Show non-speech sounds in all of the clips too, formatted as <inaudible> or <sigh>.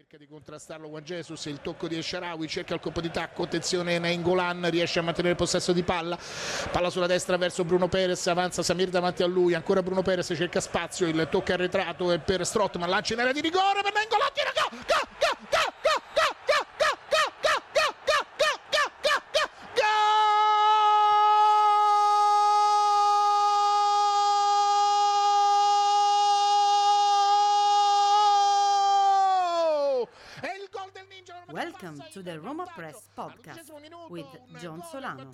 Cerca di contrastarlo Juan Jesus, il tocco di Esharawi, cerca il colpo di tacco, attenzione Nainggolan, riesce a mantenere il possesso di palla, palla sulla destra verso Bruno Perez, avanza Samir davanti a lui, ancora Bruno Perez cerca spazio, il tocco arretrato è per Strottman, lancia in area di rigore per Nainggolan, tira go, go, go, go, Welcome to the Roma Press podcast with John Solano.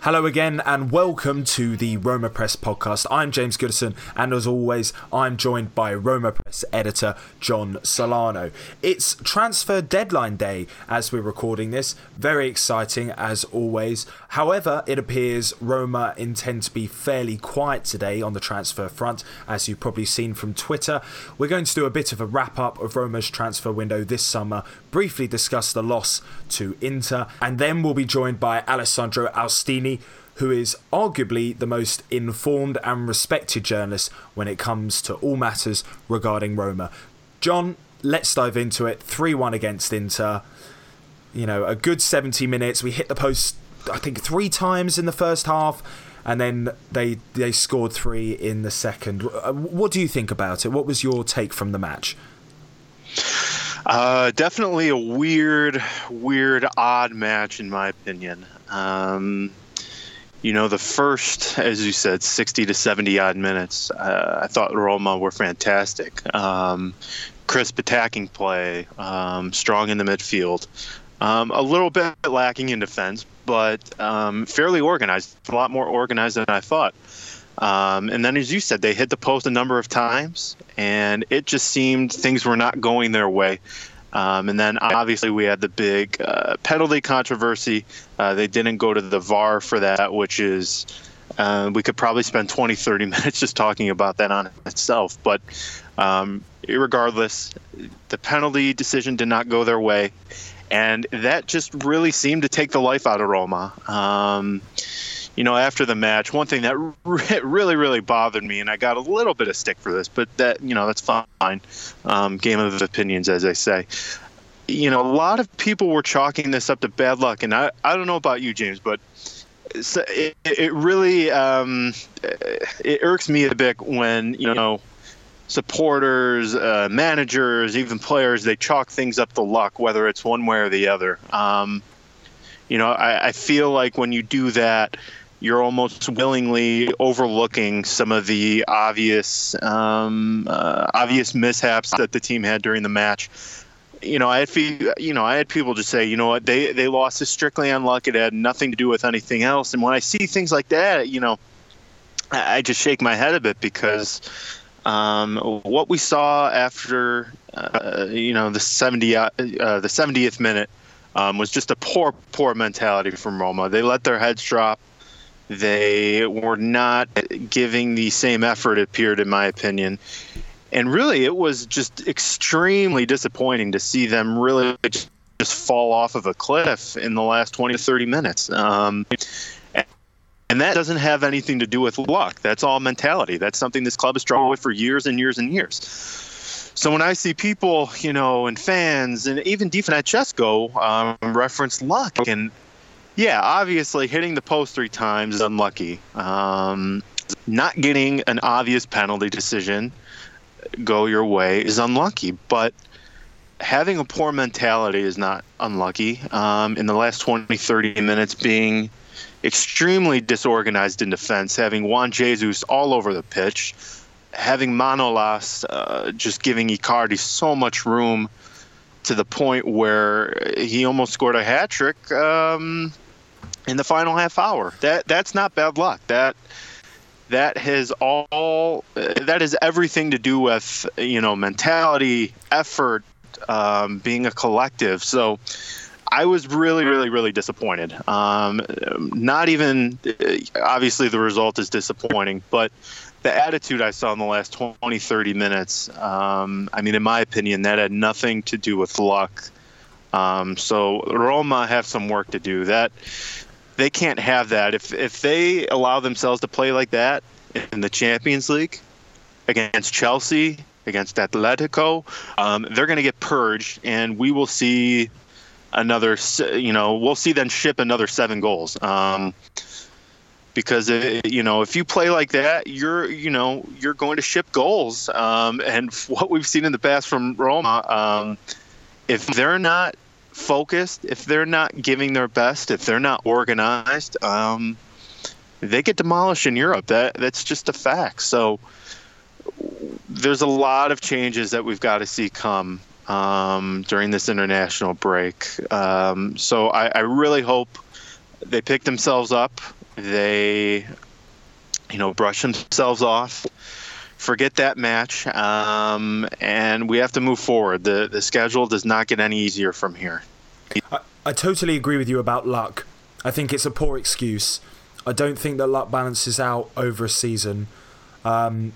Hello again, and welcome to the Roma Press podcast. I'm James Goodison, and as always, I'm joined by Roma Press editor John Solano. It's transfer deadline day as we're recording this. Very exciting as always. However, it appears Roma intend to be fairly quiet today on the transfer front, as you've probably seen from Twitter. We're going to do a bit of a wrap up of Roma's transfer window this summer, briefly discuss the loss to Inter, and then we'll be joined by Alessandro Austini, who is arguably the most informed and respected journalist when it comes to all matters regarding Roma. John, let's dive into it. 3 1 against Inter. You know, a good 70 minutes. We hit the post, I think, three times in the first half. And then they they scored three in the second. Uh, What do you think about it? What was your take from the match? Uh, definitely a weird, weird, odd match in my opinion. Um, you know, the first, as you said, 60 to 70 odd minutes, uh, I thought Roma were fantastic. Um, crisp attacking play, um, strong in the midfield. Um, a little bit lacking in defense, but um, fairly organized, a lot more organized than I thought. Um, and then, as you said, they hit the post a number of times, and it just seemed things were not going their way. Um, and then, obviously, we had the big uh, penalty controversy. Uh, they didn't go to the VAR for that, which is, uh, we could probably spend 20, 30 <laughs> minutes just talking about that on itself. But um, regardless, the penalty decision did not go their way. And that just really seemed to take the life out of Roma. Um, you know, after the match, one thing that re- <laughs> really, really bothered me, and I got a little bit of stick for this, but that, you know, that's fine. Um, game of opinions, as I say. You know, a lot of people were chalking this up to bad luck, and I, I don't know about you, James, but it, it really um, it irks me a bit when you know supporters, uh, managers, even players they chalk things up to luck, whether it's one way or the other. Um, you know, I, I feel like when you do that, you're almost willingly overlooking some of the obvious um, uh, obvious mishaps that the team had during the match. You know, I had you know I had people just say, you know what, they they lost is strictly on luck. It had nothing to do with anything else. And when I see things like that, you know, I, I just shake my head a bit because um, what we saw after uh, you know the 70 uh, the 70th minute um, was just a poor poor mentality from Roma. They let their heads drop. They were not giving the same effort, it appeared, in my opinion. And really, it was just extremely disappointing to see them really just fall off of a cliff in the last 20 to 30 minutes. Um, and that doesn't have anything to do with luck. That's all mentality. That's something this club has struggled with for years and years and years. So when I see people, you know, and fans, and even Di Francesco um, reference luck, and yeah, obviously hitting the post three times is unlucky. Um, not getting an obvious penalty decision go your way is unlucky, but having a poor mentality is not unlucky. Um, in the last 20, 30 minutes, being extremely disorganized in defense, having Juan Jesus all over the pitch, having Manolas uh, just giving Icardi so much room to the point where he almost scored a hat trick um, in the final half hour. That that's not bad luck. That that has all uh, that has everything to do with you know mentality, effort, um, being a collective. So. I was really, really, really disappointed. Um, not even, obviously, the result is disappointing, but the attitude I saw in the last 20, 30 minutes, um, I mean, in my opinion, that had nothing to do with luck. Um, so Roma have some work to do. That they can't have that. If if they allow themselves to play like that in the Champions League against Chelsea, against Atletico. Um, they're going to get purged, and we will see another. You know, we'll see them ship another seven goals. Um, because uh, you know if you play like that, you're you know you're going to ship goals. Um, and <laughs> what we've seen in the past from Roma, um, if they're not focused, if they're not giving their best, if they're not organized, um, they get demolished in Europe. That that's just a fact. So there's a lot of changes that we've got to see come um, during this international break. Um, so I, I, really hope they pick themselves up. They, you know, brush themselves off. Forget that match, um, and we have to move forward. the The schedule does not get any easier from here. I, I totally agree with you about luck. I think it's a poor excuse. I don't think that luck balances out over a season. Um,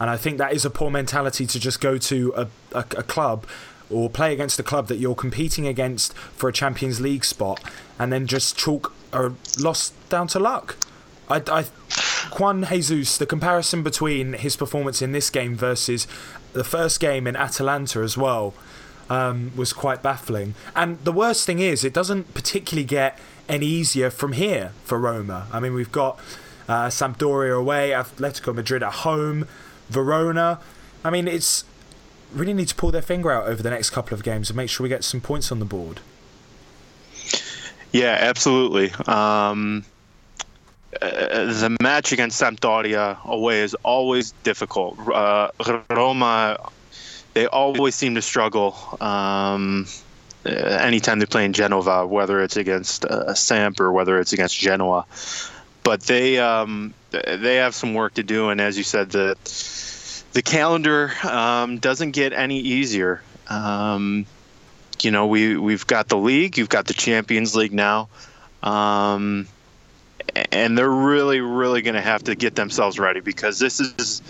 and I think that is a poor mentality to just go to a, a, a, club or play against a club that you're competing against for a Champions League spot and then just chalk a loss down to luck. I, I, Juan Jesus, the comparison between his performance in this game versus the first game in Atalanta as well um, was quite baffling. And the worst thing is, it doesn't particularly get any easier from here for Roma. I mean, we've got uh, Sampdoria away, Atletico Madrid at home, Verona. I mean, it's really need to pull their finger out over the next couple of games and make sure we get some points on the board. Yeah, absolutely. Um, uh, the match against Sampdoria away is always difficult. Uh, Roma, they always seem to struggle. Um, uh, anytime they play in Genova, whether it's against uh, Samp or whether it's against Genoa. But they um, they have some work to do, and as you said, the the calendar um, doesn't get any easier. Um, you know, we we've got the league, you've got the Champions League now, um, and they're really, really going to have to get themselves ready because this is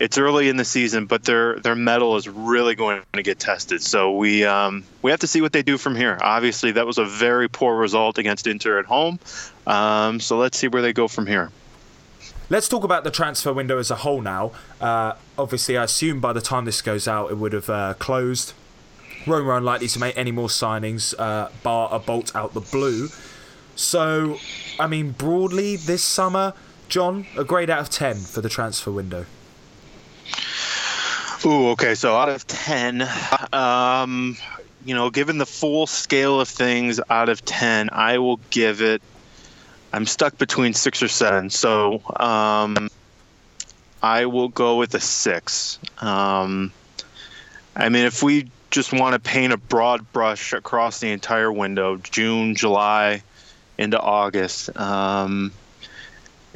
it's early in the season, but their their mettle is really going to get tested. So we um, we have to see what they do from here. Obviously, that was a very poor result against Inter at home. Um, so let's see where they go from here. Let's talk about the transfer window as a whole now. Uh, obviously, I assume by the time this goes out, it would have uh, closed. Roma are unlikely to make any more signings, uh, bar a bolt out the blue. So, I mean, broadly, this summer, John, a grade out of 10 for the transfer window. Ooh, okay. So out of 10, um, you know, given the full scale of things out of 10, I will give it, I'm stuck between six or seven. So um, I will go with a six. Um, I mean, if we just want to paint a broad brush across the entire window, June, July, into August, um,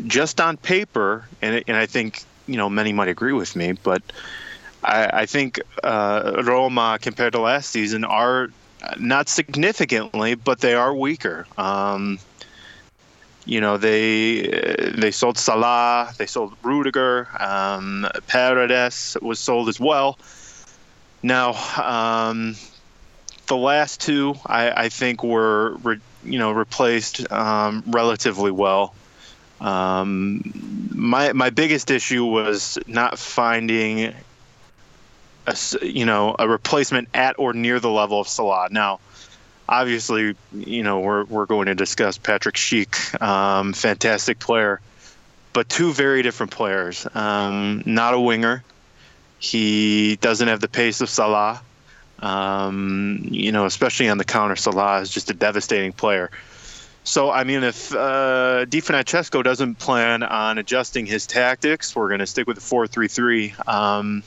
just on paper, and, and I think, you know, many might agree with me, but I, I think uh, Roma compared to last season are not significantly, but they are weaker. Um, you know, they they sold Salah, they sold Rudiger, um, Paredes was sold as well. Now, um, the last two, I, I think, were re, you know replaced um, relatively well. Um, my my biggest issue was not finding a, you know a replacement at or near the level of Salah. Now, obviously, you know we're we're going to discuss Patrick Schick, um, fantastic player, but two very different players. Um, not a winger. He doesn't have the pace of Salah. Um, you know, especially on the counter, Salah is just a devastating player. So, I mean, if uh, Di Francesco doesn't plan on adjusting his tactics, we're going to stick with the 4 3 3. Um,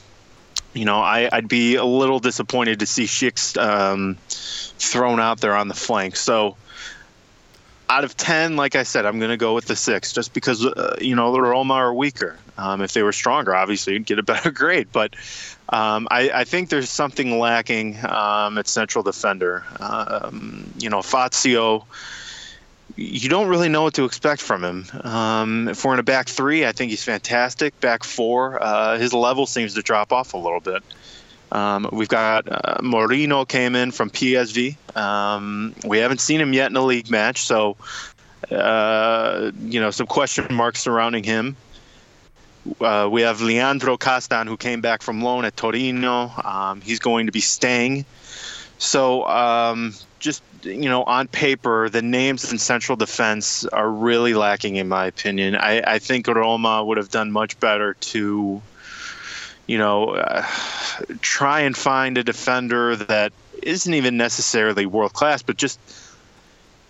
you know, I, would be a little disappointed to see Schick um, thrown out there on the flank. So, out of 10, like I said, I'm going to go with the six just because, uh, you know, the Roma are weaker. Um, if they were stronger, obviously, you'd get a <laughs> better grade. But um, I, I, think there's something lacking um, at central defender. Um, you know, Fazio you don't really know what to expect from him. Um, if we're in a back three, I think he's fantastic. Back four, uh, his level seems to drop off a little bit. Um, we've got uh, Moreno came in from PSV. Um, we haven't seen him yet in a league match, so uh, you know some question marks surrounding him. Uh, we have Leandro Castan, who came back from loan at Torino. Um, he's going to be staying. So, um, just you know, on paper, the names in central defense are really lacking, in my opinion. I, I think Roma would have done much better to, you know, uh, try and find a defender that isn't even necessarily world class, but just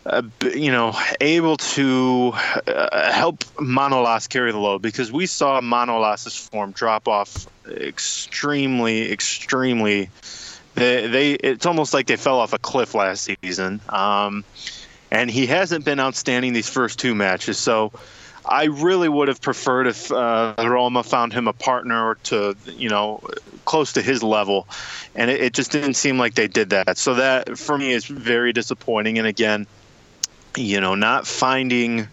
uh, you know, able to uh, help Manolas carry the load because we saw Manolas's form drop off extremely, extremely. They, they, it's almost like they fell off a cliff last season. Um, and he hasn't been outstanding these first two matches. So I really would have preferred if uh, Roma found him a partner to, you know, close to his level. And it, it just didn't seem like they did that. So that, for me, is very disappointing. And again, you know, not finding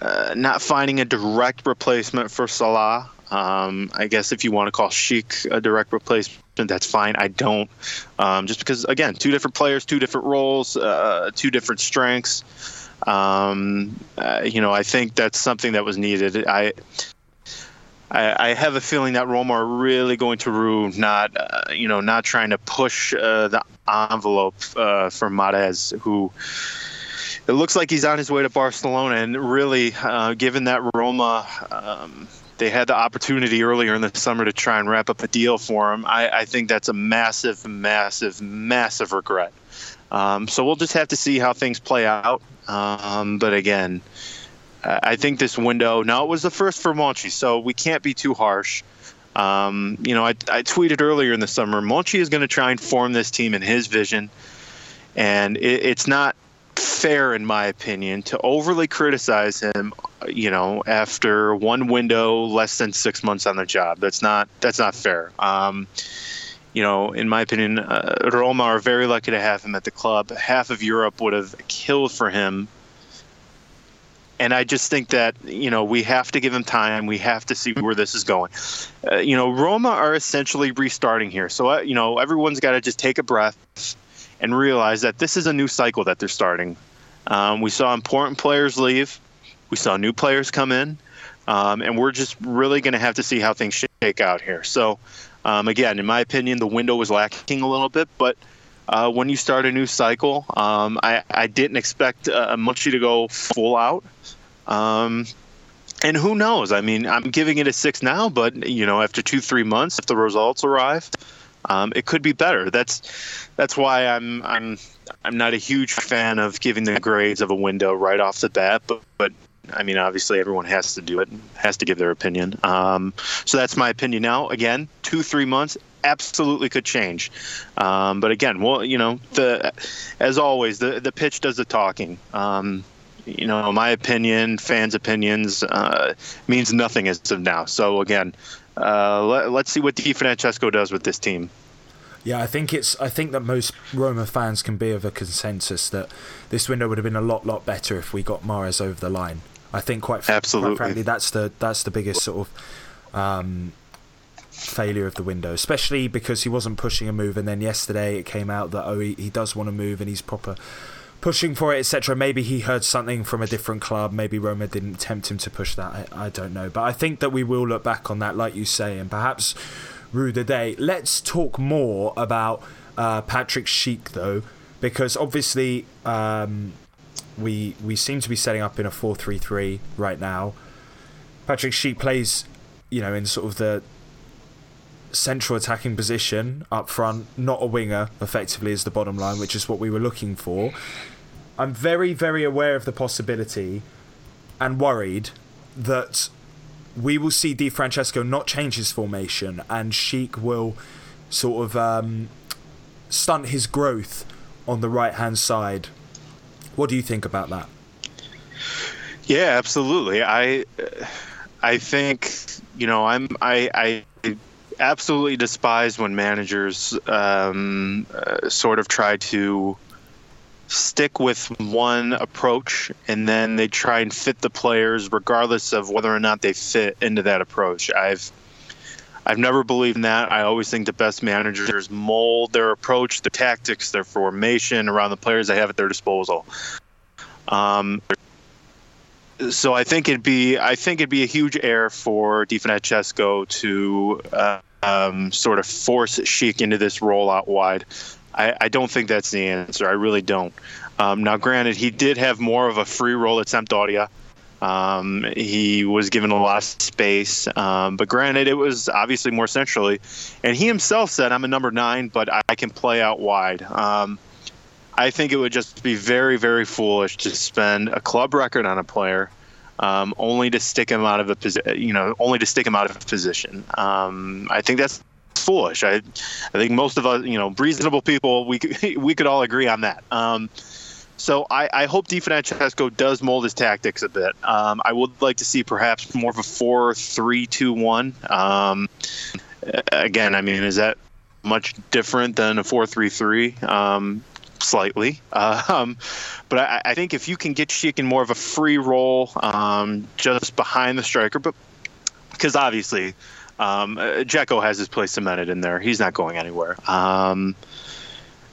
uh, not finding a direct replacement for Salah. Um, I guess if you want to call Schick a direct replacement, that's fine. I don't, um, just because again, two different players, two different roles, uh, two different strengths. Um, uh, you know, I think that's something that was needed. I. I, I have a feeling that Roma are really going to rue not, uh, you know, not trying to push uh, the envelope uh, for Mahrez, who, it looks like he's on his way to Barcelona. And really, uh, given that Roma, um, they had the opportunity earlier in the summer to try and wrap up a deal for him, I, I think that's a massive, massive, massive regret. Um, so we'll just have to see how things play out. Um, but again, I think this window, now it was the first for Monchi, so we can't be too harsh. Um, you know, I, I, tweeted earlier in the summer, Monchi is going to try and form this team in his vision. And it, it's not fair, in my opinion, to overly criticize him. You know, after one window, less than six months on the job. That's not that's not fair. Um, you know, in my opinion, uh, Roma are very lucky to have him at the club. Half of Europe would have killed for him. And I just think that, you know, we have to give him time. We have to see where this is going. Uh, you know, Roma are essentially restarting here. So, uh, you know, everyone's got to just take a breath and realize that this is a new cycle that they're starting. Um, we saw important players leave, we saw new players come in, um, and we're just really going to have to see how things shake out here. So, um, again, in my opinion, the window was lacking a little bit, but uh, when you start a new cycle, um, I, I, didn't expect uh, Monchi to go full out. Um, and who knows? I mean, I'm giving it a six now, but you know, after two, three months, if the results arrive, um, it could be better. That's that's why I'm I'm I'm not a huge fan of giving the grades of a window right off the bat. But but I mean, obviously everyone has to do it, has to give their opinion. Um, so that's my opinion now. Again, two three months absolutely could change. Um, but again, well, you know, the as always, the the pitch does the talking. Um, you know, my opinion, fans' opinions uh, means nothing as of now. So again, uh, let, us see what Di Francesco does with this team. Yeah, I think it's. I think that most Roma fans can be of a consensus that this window would have been a lot, lot better if we got Mahrez over the line. I think quite, Absolutely. quite frankly, that's the that's the biggest sort of um, failure of the window, especially because he wasn't pushing a move, and then yesterday it came out that oh he, he does want to move and he's proper pushing for it, etc. Maybe he heard something from a different club. Maybe Roma didn't tempt him to push that. I, I don't know. But I think that we will look back on that, like you say, and perhaps rue the day. Let's talk more about uh, Patrick Schick, though, because obviously um, we we seem to be setting up in a 4 3 3 right now. Patrick Schick plays, you know, in sort of the central attacking position up front, not a winger, effectively, is the bottom line, which is what we were looking for. I'm very, very aware of the possibility and worried that we will see Di Francesco not change his formation and Schick will sort of um, stunt his growth on the right hand side. What do you think about that? Yeah, absolutely. I I think you know I'm I I absolutely despise when managers um, uh, sort of try to stick with one approach and then they try and fit the players regardless of whether or not they fit into that approach. I've I've never believed in that. I always think the best managers mold their approach, their tactics, their formation around the players they have at their disposal. Um, so I think it'd be I think it'd be a huge error for Di Francesco to uh, um, sort of force Schick into this role out wide. I, I, don't think that's the answer. I really don't. Um, now, granted, he did have more of a free roll at Sampdoria. Um, he was given a lot of space, um, but granted, it was obviously more centrally. And he himself said, "I'm a number nine, but I can play out wide." Um, I think it would just be very, very foolish to spend a club record on a player um, only to stick him out of a position. You know, only to stick him out of a position. I think that's foolish. I, I think most of us, you know, reasonable people, we could, <laughs> we could all agree on that. Um, so I, I hope Di Francesco does mold his tactics a bit. Um, I would like to see perhaps more of a four-three-two-one. Um, again, I mean, is that much different than a four-three-three? Um, slightly. <laughs> Um, but I, I, think if you can get Schick in more of a free role um, just behind the striker, but because obviously um, Dzeko has his place cemented in there, he's not going anywhere. Um,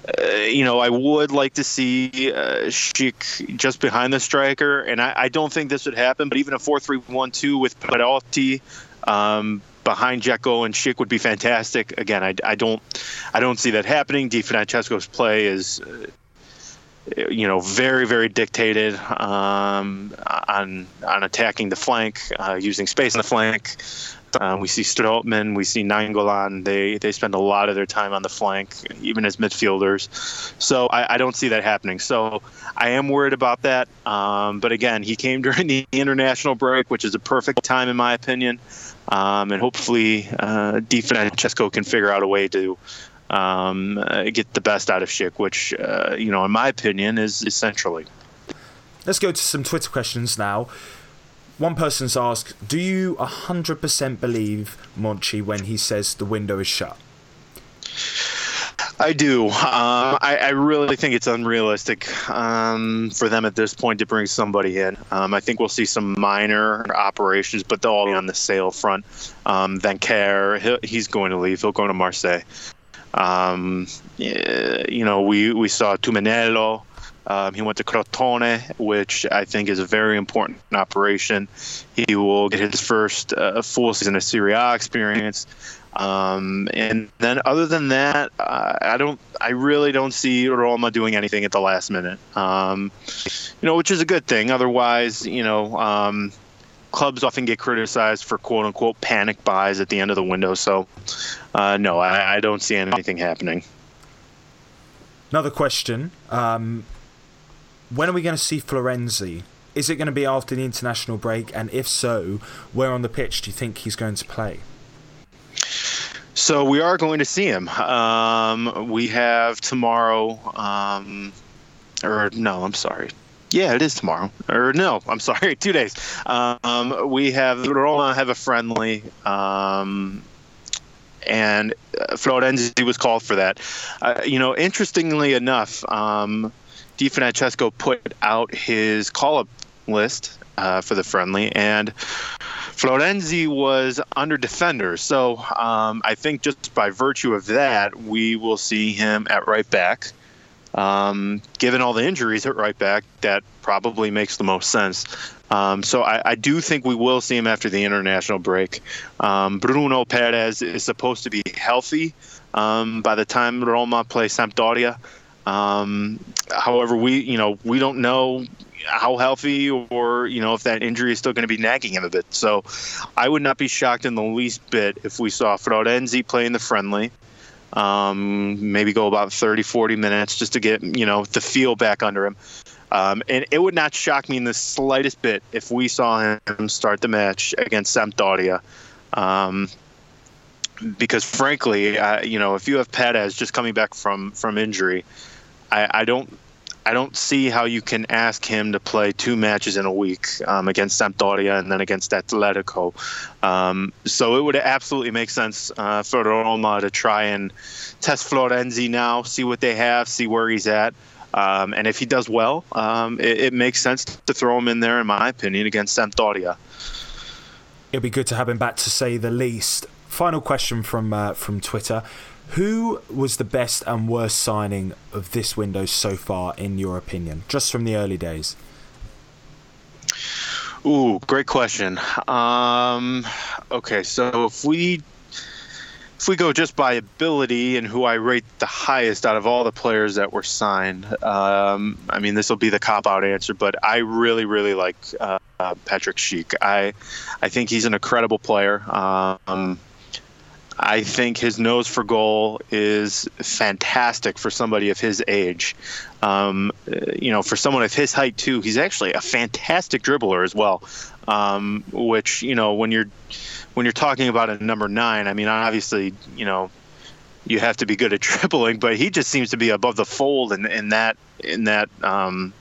uh, you know, I would like to see uh, Schick just behind the striker, and I, I, don't think this would happen. But even a four-three-one-two with Perotti um, behind Dzeko and Schick would be fantastic. Again, I, I don't I don't see that happening. Di Francesco's play is. Uh, you know, very, very dictated um, on on attacking the flank, uh, using space on the flank. Um, we see Strootman, we see Nainggolan. They they spend a lot of their time on the flank, even as midfielders. So I, I don't see that happening. So I am worried about that. Um, but again, he came <laughs> during the international break, which is a perfect time in my opinion. Um, and hopefully, uh, Di Francesco can figure out a way to um, uh, get the best out of Schick, which uh, you know, in my opinion, is essentially. Let's go to some Twitter questions now. One person's asked, "Do you hundred percent believe Monchi when he says the window is shut?" I do. Um, I, I, really think it's unrealistic um, for them at this point to bring somebody in. Um, I think we'll see some minor operations, but they'll all be on the sale front. Um, Vainqueur, he's going to leave. He'll go to Marseille. Um, you know, we, we saw Tumminello. Um, he went to Crotone, which I think is a very important operation. He will get his first uh, full season of Serie A experience. Um, and then, other than that, uh, I don't, I really don't see Roma doing anything at the last minute. Um, you know, which is a good thing. Otherwise, you know, um, clubs often get criticized for quote unquote panic buys at the end of the window. So, uh, no, I, I, don't see anything happening. Another question: um, When are we going to see Florenzi? Is it going to be after the international break? And if so, where on the pitch do you think he's going to play? So we are going to see him. Um, we have tomorrow, um, or no, I'm sorry. Yeah, it is tomorrow. Or no, I'm sorry, <laughs> two days. Um, we have Roma have a friendly, um, and uh, Florenzi was called for that. Uh, you know, interestingly enough, um, Di Francesco put out his call-up list uh, for the friendly, and Florenzi was under defender, so um, I think just by virtue of that, we will see him at right back. Um, given all the injuries at right back, that probably makes the most sense. Um, so I, I, do think we will see him after the international break. Um, Bruno Peres is supposed to be healthy um, by the time Roma play Sampdoria. Um, however, we you know we don't know how healthy or you know if that injury is still going to be nagging him a bit. So I would not be shocked in the least bit if we saw Florenzi playing the friendly. Um, maybe go about 30, 40 minutes just to get you know the feel back under him. Um, and it would not shock me in the slightest bit if we saw him start the match against Sampdoria. Um, because frankly, uh, you know, if you have Peres just coming back from from injury, I, I don't I don't see how you can ask him to play two matches in a week um, against Sampdoria and then against Atletico. Um, so it would absolutely make sense uh, for Roma to try and test Florenzi now, see what they have, see where he's at. Um, and if he does well, um, it, it, makes sense to throw him in there, in my opinion, against Sampdoria. It'd be good to have him back, to say the least. Final question from uh, from Twitter. Who was the best and worst signing of this window so far, in your opinion, just from the early days? Ooh, great question. Um, okay, so if we if we go just by ability and who I rate the highest out of all the players that were signed, um, I mean this will be the cop out answer, but I really really like uh, Patrick Schick. I I think he's an incredible player. Um, I think his nose for goal is fantastic for somebody of his age. Um, you know, for someone of his height too, he's actually a fantastic dribbler as well. Um, which you know, when you're when you're talking about a number nine, I mean, obviously, you know, you have to be good at <laughs> dribbling, but he just seems to be above the fold in, in that in that um,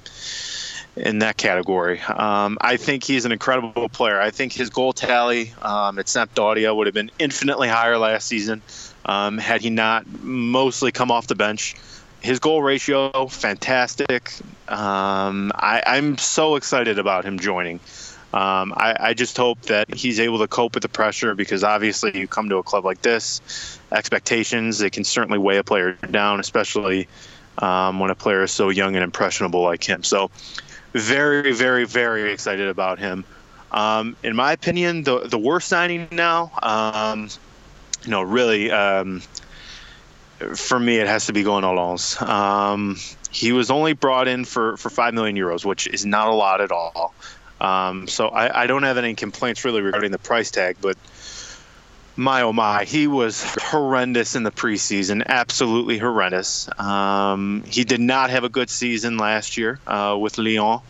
in that category. Um, I think he's an incredible player. I think his goal tally um, at Sampdoria would have been infinitely higher last season um, had he not mostly come off the bench. His goal ratio, fantastic. Um, I, am so excited about him joining. Um, I, I, just hope that he's able to cope with the pressure because obviously you come to a club like this, expectations, it can certainly weigh a player down, especially um, when a player is so young and impressionable like him. So very, very, very excited about him. Um, in my opinion, the the worst signing now, um, you know, really, um, for me, it has to be Gonalons. Um, he was only brought in for, for five million euros, which is not a lot at all. Um, so I, I don't have any complaints really regarding the price tag, but my oh my, he was horrendous in the preseason, absolutely horrendous. Um, he did not have a good season last year uh, with Lyon.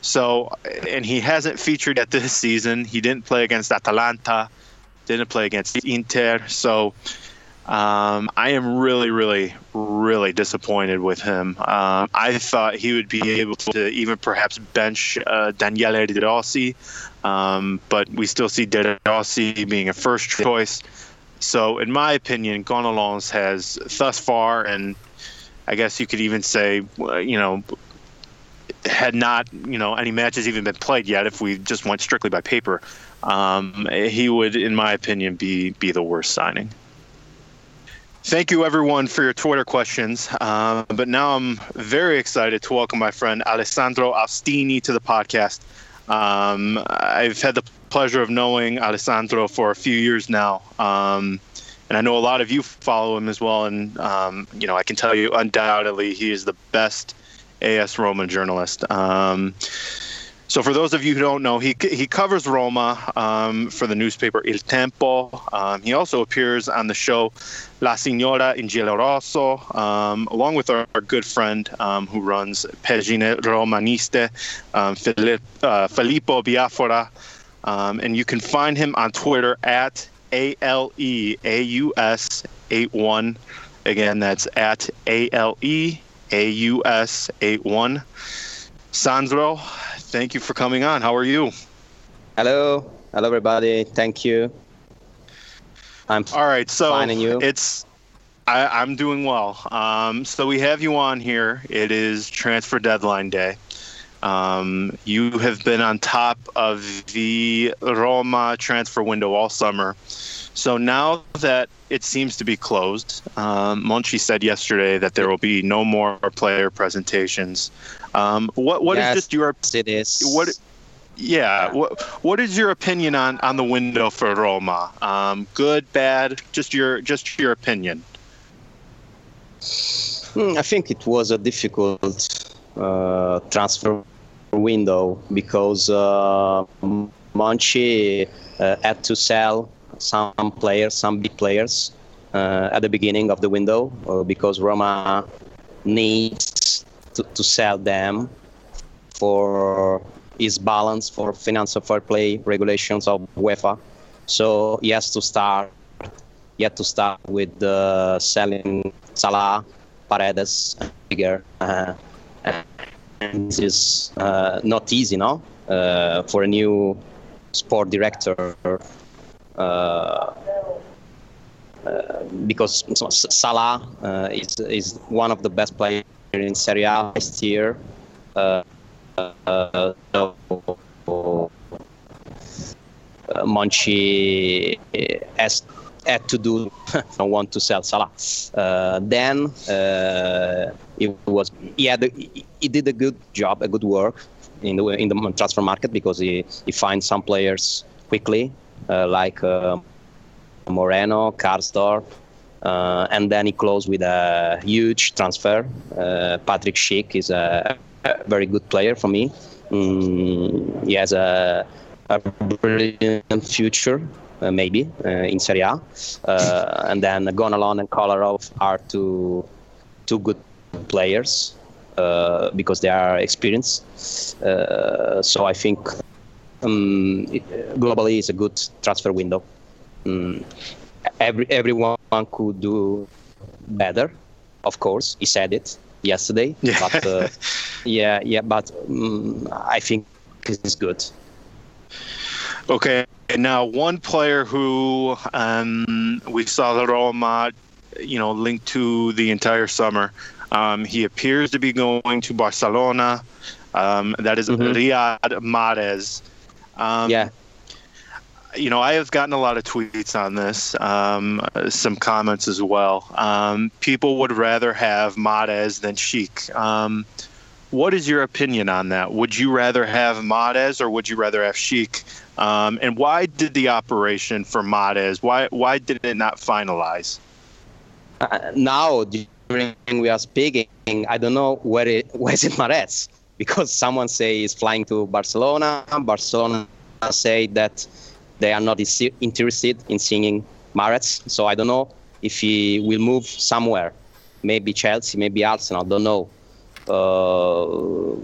So, and he hasn't featured at this season. He didn't play against Atalanta, didn't play against Inter. So, um, I am really, really, really disappointed with him. Um, I thought he would be able to even perhaps bench uh, Daniele De Rossi, um, but we still see De Rossi being a first choice. So, in my opinion, Gonalons has thus far, and I guess you could even say, you know, had not, you know, any matches even been played yet, if we just went strictly by paper, um, he would, in my opinion, be be the worst signing. Thank you, everyone, for your Twitter questions. Uh, but now I'm very excited to welcome my friend Alessandro Austini to the podcast. Um, I've had the pleasure of knowing Alessandro for a few years now. Um, and I know a lot of you follow him as well. And, um, you know, I can tell you undoubtedly he is the best AS Roma journalist. Um, so, for those of you who don't know, he he covers Roma um, for the newspaper Il Tempo. Um, he also appears on the show La Signora in Giallorosso, um, along with our, our good friend um, who runs Pagine Romaniste, um, Filip, uh, Filippo Biafora. Um, and you can find him on Twitter at A L E A U S 81. Again, that's at A L E A U S 81. Sandro, thank you for coming on. How are you? Hello, hello everybody. Thank you. I'm all right. So finding you. it's I, am doing well. Um, so we have you on here. It is transfer deadline day. Um, you have been on top of the Roma transfer window all summer. So now that it seems to be closed, um, Monchi said yesterday that there will be no more player presentations. Um, what what yes, is just your it is what? Yeah, what what is your opinion on, on the window for Roma? Um, good, bad? Just your just your opinion. Hmm, I think it was a difficult uh, transfer window because uh, Monchi uh, had to sell some players, some big players, uh, at the beginning of the window uh, because Roma needs to, to sell them for his balance for financial fair play regulations of UEFA. So he has to start. He had to start with uh, selling Salah, Paredes, bigger, uh, and this is uh, not easy, no, uh, for a new sport director because Salah uh, is is one of the best players in Serie A last year. So Monchi has had to do <laughs> don't want to sell Salah. Uh, then uh, it was he had he he did a good job, a good work in the in the transfer market because he he finds some players quickly, uh, like uh, Moreno, Karsdorp, uh, and then he closed with a huge transfer. Uh, Patrick Schick is a, a, very good player for me. Mm, he has a, a brilliant future, uh, maybe uh, in Serie A. Uh, and then Gonalon and Kolarov are two two good players uh, because they are experienced. so I think um, it, globally it's a good transfer window. Um, every everyone could do better. Of course, he said it yesterday. Yeah. But uh, <laughs> yeah, yeah. But um, I think it's good. Okay. Now, one player who um, we saw the Roma, you know, linked to the entire summer. Um, he appears to be going to Barcelona. Um, that is Mhm. Riyad Mahrez. Um, yeah. you know, I have gotten a lot of tweets on this, um, some comments as well. Um, people would rather have Mahrez than Schick. Um, what is your opinion on that? Would you rather have Mahrez or would you rather have Schick? Um, and why did the operation for Mahrez? Why why did it not finalize? Uh, now during we are speaking, I don't know where it <laughs> where is it Mahrez because someone say he's flying to Barcelona. Barcelona say that they are not interested in seeing Mahrez. So I don't know if he will move somewhere. Maybe Chelsea, maybe Arsenal. Don't know. Uh,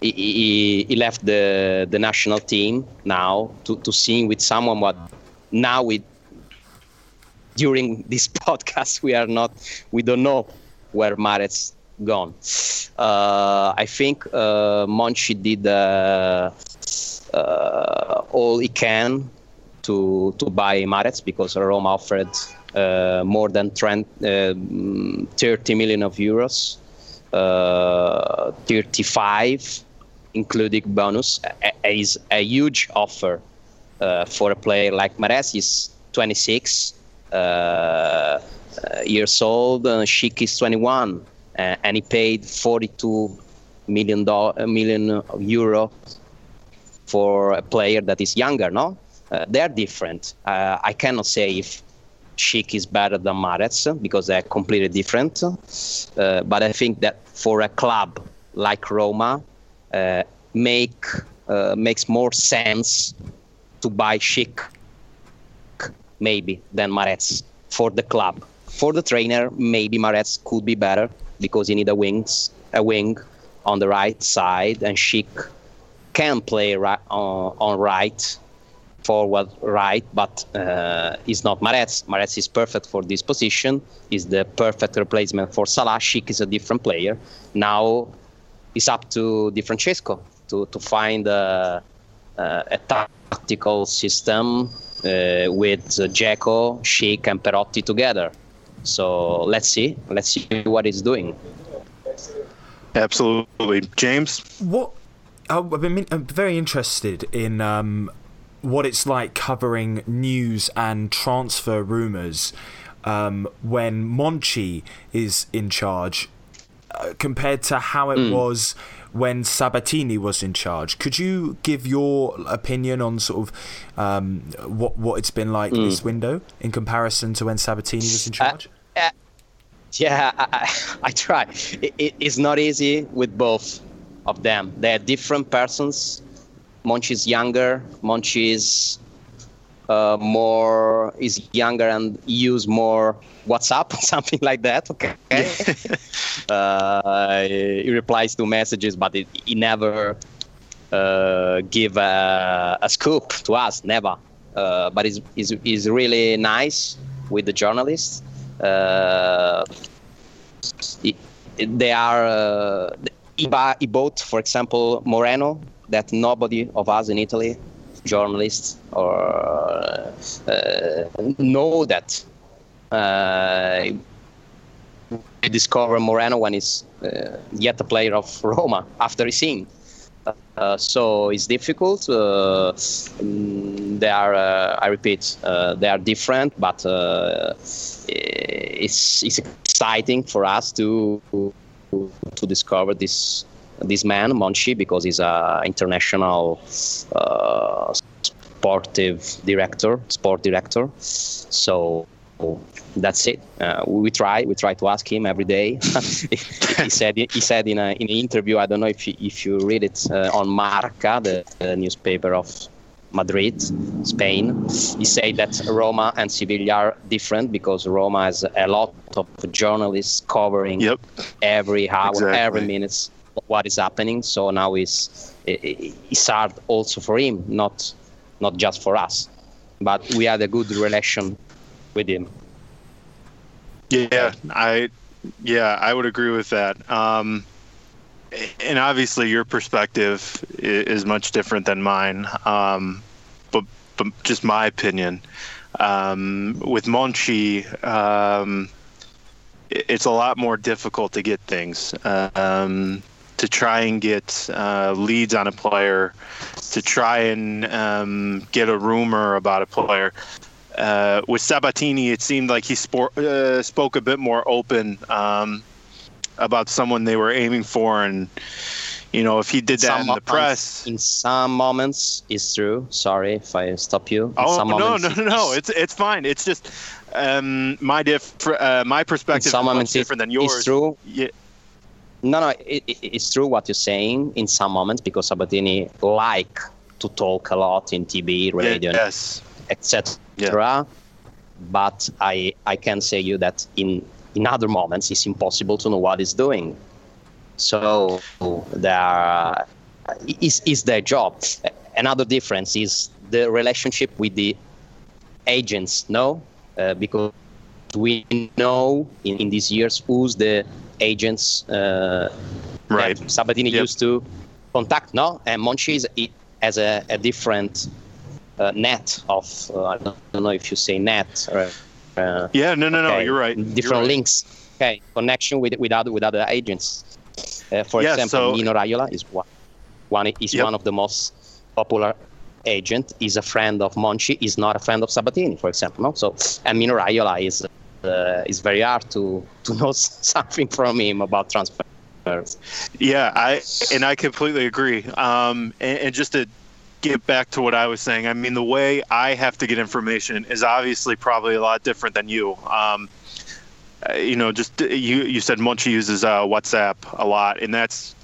he, he, left the the national team now to to sing with someone. But now with during <laughs> this <laughs> podcast we are not we don't know where Mahrez gone. Uh, I think uh, Monchi did uh, uh, all he can to to buy Mahrez because Roma offered uh, more than 30, uh, 30 million of euros, uh, 35 including bonus, a- is a huge offer for a player like Mahrez. He's 26 uh, uh, years old. Uh, Schick is 21, uh, and he paid 42 million dollar, million euro for a player that is younger. No, uh, they're different. Uh, I cannot say if Schick is better than Mahrez because they're completely different. Uh, but I think that for a club like Roma, uh, make uh, makes more sense to buy Schick maybe than Mahrez for the club. For the trainer, maybe Mahrez could be better because he need a wings a wing on the right side, and Schick can play right, on, on right, forward right, but uh, is not Mahrez. Mahrez is perfect for this position. Is the perfect replacement for Salah. Schick is a different player. Now it's up to Di Francesco to to find a, uh, a tactical system uh, with uh, Dzeko, Schick, and Perotti together. So let's see. Let's see what he's doing. Absolutely, James. What I've been I'm very interested in um, what it's like covering news and transfer rumors um, when Monchi is in charge uh, compared to how it was when Sabatini was in charge. Could you give your opinion on sort of um, what what it's been like this window in comparison to when Sabatini was in charge? Uh, yeah, I, I, try. It, it, it's not easy with both of them. They're different persons. Monchi is younger. Monchi is uh, more is younger and use more WhatsApp, or <laughs> something like that. Okay. <laughs> uh, he replies to messages, but it, he never uh, give a, a scoop to us. Never. Uh, but he's, he's, he's really nice with the journalists. Uh, they are uh, he, bought, for example, Moreno, that nobody of us in Italy, journalists, or uh, know that. Uh, discover Moreno when he's uh, yet a player of Roma after he's seen. Uh, so it's difficult. Uh, mm, they are, uh, I repeat, uh, they are different, but uh, it's it's exciting for us to to discover this this man Monchi because he's an international uh, sportive director, sport director. So that's it. Uh, we try. We try to ask him every day. <laughs> he said. He said in, a, in an interview. I don't know if you, if you read it uh, on Marca, the, the, newspaper of Madrid, Spain. He said that Roma and Sevilla are different because Roma has a lot of journalists covering yep. every hour, exactly. every minute what is happening. So now it's it's hard also for him, not not just for us. But we had a good relation with him. Yeah, I yeah, I would agree with that. Um, and obviously, your perspective is much different than mine. Um, but but just my opinion. Um, with Monchi, um, it's a lot more difficult to get things. Um, to try and get uh, leads on a player, to try and um, get a rumor about a player uh, with Sabatini, it seemed like he sport, uh, spoke a bit more open um, about someone they were aiming for, and you know if he did that some in the press. In some moments, it's true. Sorry if I stop you. In oh some no, no, moments, no, no! It's it's fine. It's just um, my diff- uh, my perspective is some moments different than yours. It's true. Yeah. No, no, it, it, it's true what you're saying in some moments because Sabatini like to talk a lot in TV, radio, yes, etc. Yeah. But I I can say you that in in other moments it's impossible to know what he's doing. So there is is their job. Another difference is the relationship with the agents. No, uh, because we know in, in these years who's the agents uh, right. that Sabatini Yep. used to contact. No, and Monchi is, it has a, a different uh, net of uh, I don't know if you say net or uh, Yeah, no, no, no. You're right. different You're right. links. Okay, connection with with other with other agents. Uh, for Yeah, example, so- Mino Raiola is one. One is Yep. one of the most popular agent. Is a friend of Monchi. Is not a friend of Sabatini, for example. No, so and Mino Raiola is uh, is very hard to to know <laughs> something from him about transfers. Yeah, I and I completely agree. Um, and, and just to get back to what I was saying, I mean, the way I have to get information is obviously probably a lot different than you. Um, uh, you know, just you you said Monchi uses uh, WhatsApp a lot, and that's,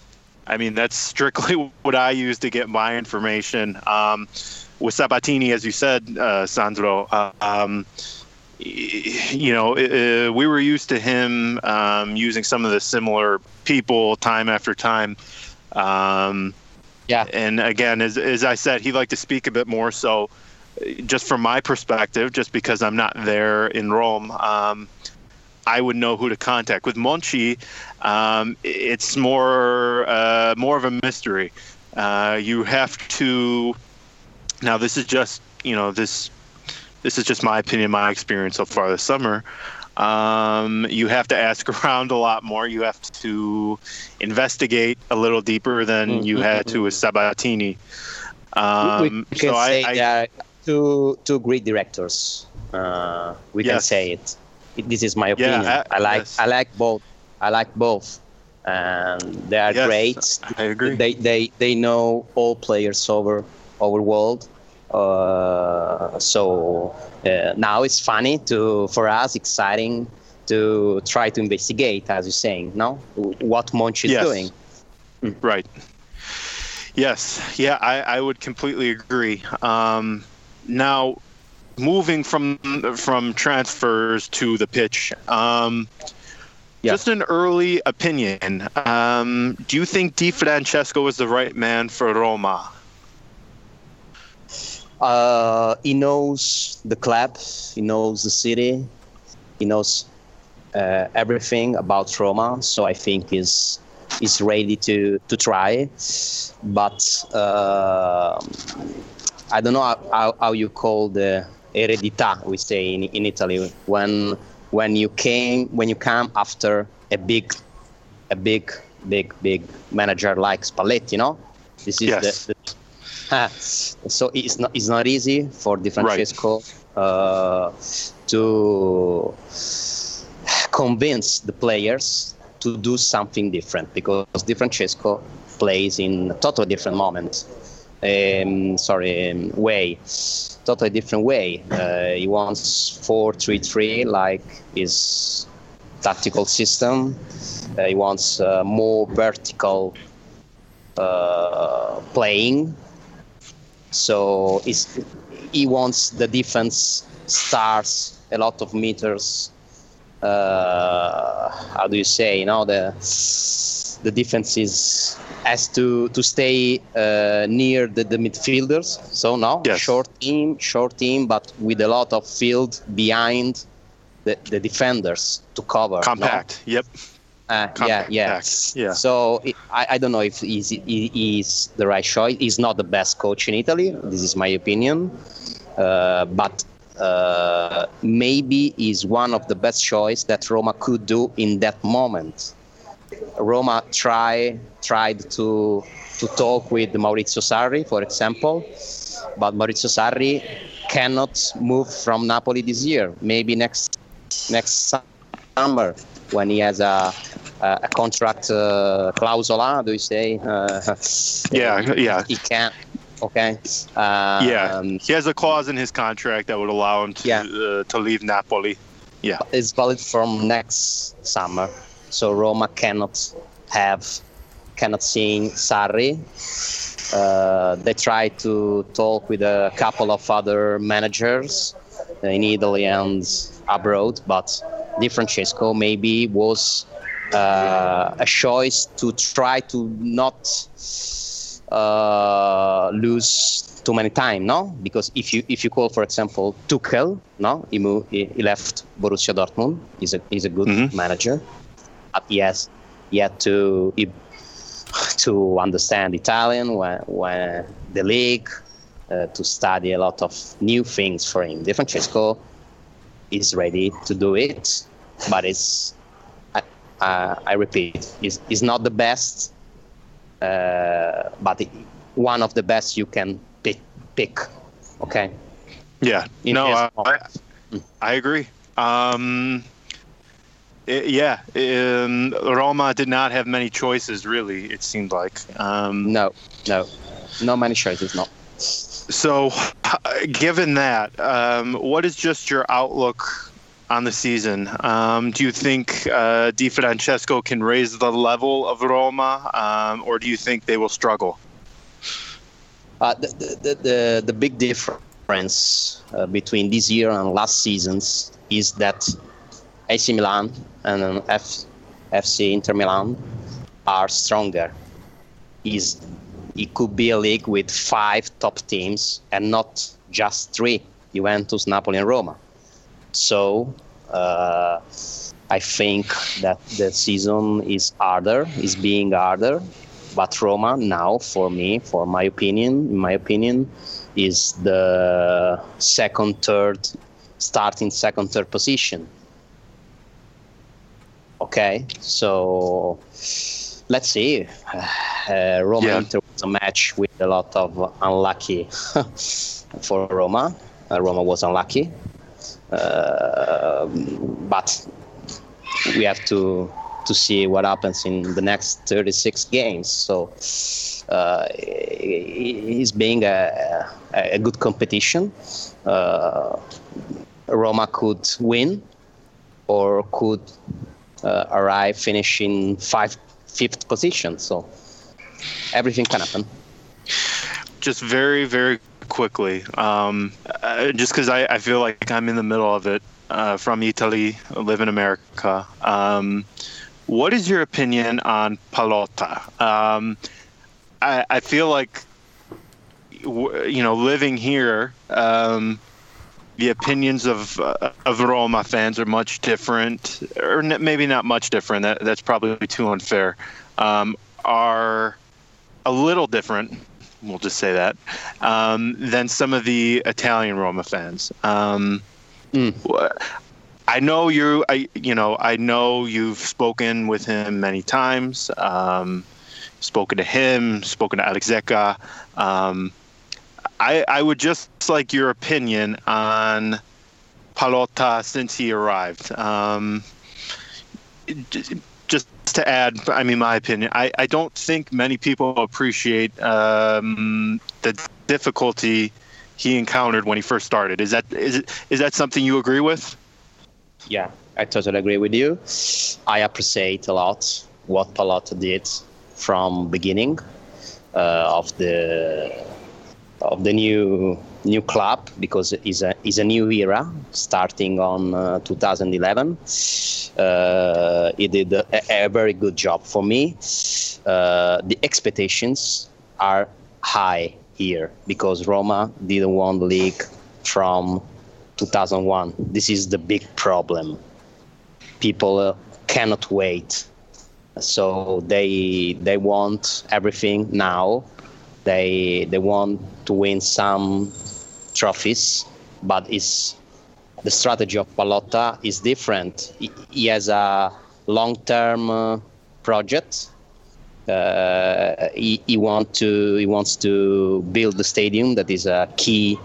I mean, that's strictly <laughs> what I use to get my information. Um, with Sabatini, as you said, uh, Sandro. Uh, um, you know, uh, we were used to him um, using some of the similar people time after time. Um, Yeah. and again, as, as I said, he liked to speak a bit more. So, uh, just from my perspective, just because I'm not there in Rome, um, I would know who to contact. With Monchi, um, it's more uh, more of a mystery. Uh, you have to. Now, this is just you know this this is just my opinion, my experience so far this summer. Um, you have to ask <laughs> around a lot more. You have to investigate a little deeper than you had to with Sabatini. Um, we can so say I, are two two great directors. Uh, we can say it. It- This is my Yeah, opinion. I- I like yes. I like both. I like both, and they are Yes, great. I agree. They they they know all players over over world. Uh, so uh, now it's funny to for us, exciting to try to investigate, as you're saying, no, what Monchi is Yes. doing. Right. Yes. Yeah, I, I would completely agree. Um, now, moving from from transfers to the pitch, um, Yeah. just an early opinion. Um, do you think Di Francesco is the right man for Roma? Uh, he knows the club, he knows the city, he knows uh, everything about Roma. So I think he's he's ready to to try. But uh, I don't know how, how, you call the eredità we say in, in Italy when when you came when you come after a big a big big big manager like Spalletti, you know. This is Yes. the, the so it's not it's not easy for Di Francesco uh, to convince the players to do something different because Di Francesco plays in a totally different moment. Um, sorry, um, way, totally different way. Uh, he wants four-three-three, like his tactical system. Uh, he wants uh, more vertical uh, playing. So he wants the defense stars a lot of meters. Uh, how do you say? You know the the defense is has to to stay uh, near the, the midfielders. So now yes. short team, short team, but with a lot of field behind the, the defenders to cover. Compact. No? Yep. Uh, yeah, yeah, yeah. So I, I don't know if he's, he is the right choice. He's not the best coach in Italy. This is my opinion. Uh, but uh, maybe is one of the best choice that Roma could do in that moment. Roma try tried to to talk with Maurizio Sarri, for example, but Maurizio Sarri cannot move from Napoli this year. Maybe next next summer when he has a a contract uh, clausola, do you say? Uh, yeah, yeah. He can't Okay. Um, yeah, he has a clause in his contract that would allow him to yeah. uh, to leave Napoli. Yeah, it's valid from next summer, so Roma cannot have cannot see Sarri. Uh, they try to talk with a couple of other managers in Italy and abroad, but Di Francesco maybe was uh, a choice to try to not uh, lose too many time, no? Because if you if you call, for example, Tuchel, no, he moved, he, he left Borussia Dortmund. He's a he's a good mm-hmm. manager, but he has he had to he, to understand Italian when when the league. Uh, to study a lot of new things for him. Di Francesco is ready to do it, but it's uh, I repeat, is is not the best, uh, but one of the best you can pick. pick okay. Yeah. In no, I, I. I agree. Um, it- yeah, um, Roma did not have many choices. Really, it seemed like. Um, No, no, no many choices. No. So, given that, um, what is just your outlook on the season? Um, do you think uh, Di Francesco can raise the level of Roma, um, or do you think they will struggle? Uh, the, the, the, the big difference uh, between this year and last seasons is that AC Milan and um, F, FC Inter Milan are stronger. Is it could be a league with five top teams and not just three: Juventus, Napoli, and Roma. So uh, I think that the season is harder, is being harder. But Roma now, for me, for my opinion, in my opinion, is the second, third, starting second, third position. Okay, so let's see. <sighs> Uh, Roma Yeah. Inter a match with a lot of unlucky <laughs> for Roma. Uh, Roma was unlucky, uh, but we have to to see what happens in the next 36 games. So uh, it's being a, a good competition. Uh, Roma could win or could uh, arrive finishing five, fifth position. So everything can happen. just very very quickly um, uh, just because I, I feel like i'm in the middle of it uh, from italy live in america um, what is your opinion on Pallotta um, I, I feel like you know living here um, the opinions of uh, of Roma fans are much different, or n- maybe not much different. That that's probably too unfair. Um, are a little different. We'll just say that um, than some of the Italian Roma fans. Um, Mm. I know you. I you know I know you've spoken with him many times. Um, spoken to him. Spoken to Alex Zecca. Um, I I would just like your opinion on Pallotta since he arrived. Just to add, I mean, my opinion, I, I don't think many people appreciate um, the difficulty he encountered when he first started. Is that is it, is that something you agree with? Yeah, I totally agree with you. I appreciate a lot what Pallotta did from beginning uh, of the of the new new club because it's a is a new era starting on uh, 2011. Uh, he did a, a, very good job for me. Uh, the expectations are high here because Roma didn't win the league from 2001. This is the big problem. People uh, cannot wait, so they they want everything now. They they want to win some trophies, but it's the strategy of Pallotta is different. He, he has a long-term uh, project. Uh, he, he, want to he wants to build the stadium. That is a key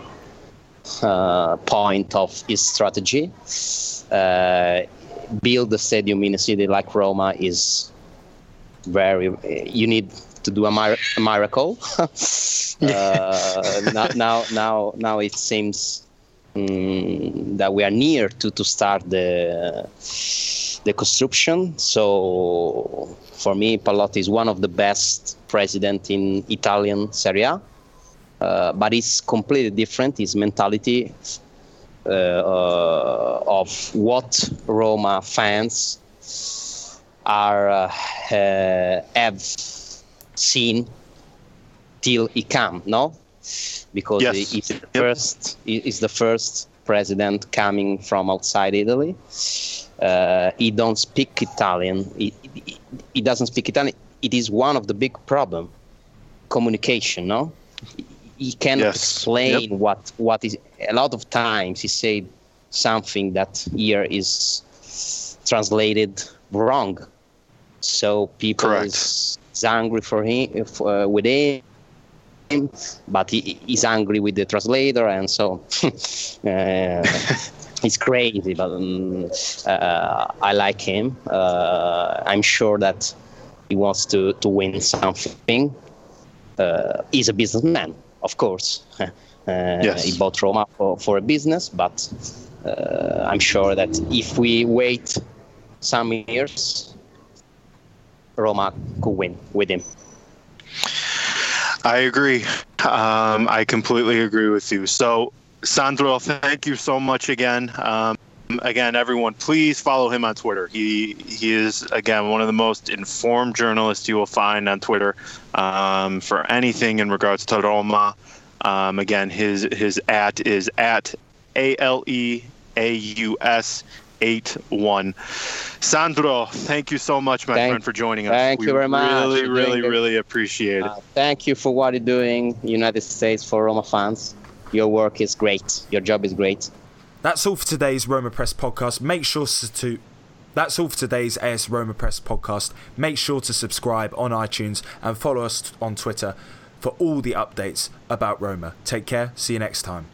uh, point of his strategy. Uh, build the stadium in a city like Roma is very. You need to do a, mir- a miracle. <laughs> uh, <laughs> now, now, now, now it seems um, that we are near to, to start the the construction. So for me, Pallotta is one of the best president in Italian Serie A. Uh, but it's completely different. His mentality uh, uh, of what Roma fans are uh, have seen till he come, no? Because yes. he's the first is the first president coming from outside Italy. Uh, he don't speak Italian. He, he, he, doesn't speak Italian. It is one of the big problem, communication. No, he cannot yes. explain yep. what what is. A lot of times he said something that here is translated wrong. So people Correct. is is angry for him uh, with him but he, he's angry with the translator and so <laughs> uh, it's crazy but um, uh, i like him. Uh, i'm sure that he wants to, to win something. Uh, he's a businessman of course. <laughs> Uh, yes. he bought roma for, for a business but i'm sure that if we wait some years Roma could win with him. I agree. Um, I completely agree with you. So, Sandro, thank you so much again. Um, again, everyone, please follow him on Twitter. He he is again one of the most informed journalists you will find on Twitter um, for anything in regards to Roma. Um, again, his his at is at a l e a u s eight one. Sandro, thank you so much, my thank, friend, for joining us. Thank we you very much. Really, really, really appreciate it. Uh, thank you for what you're doing, United States for Roma fans. Your work is great. Your job is great. That's all for today's Roma Press podcast. Make sure to that's all for today's AS Roma Press podcast. Make sure to subscribe on iTunes and follow us on Twitter for all the updates about Roma. Take care. See you next time.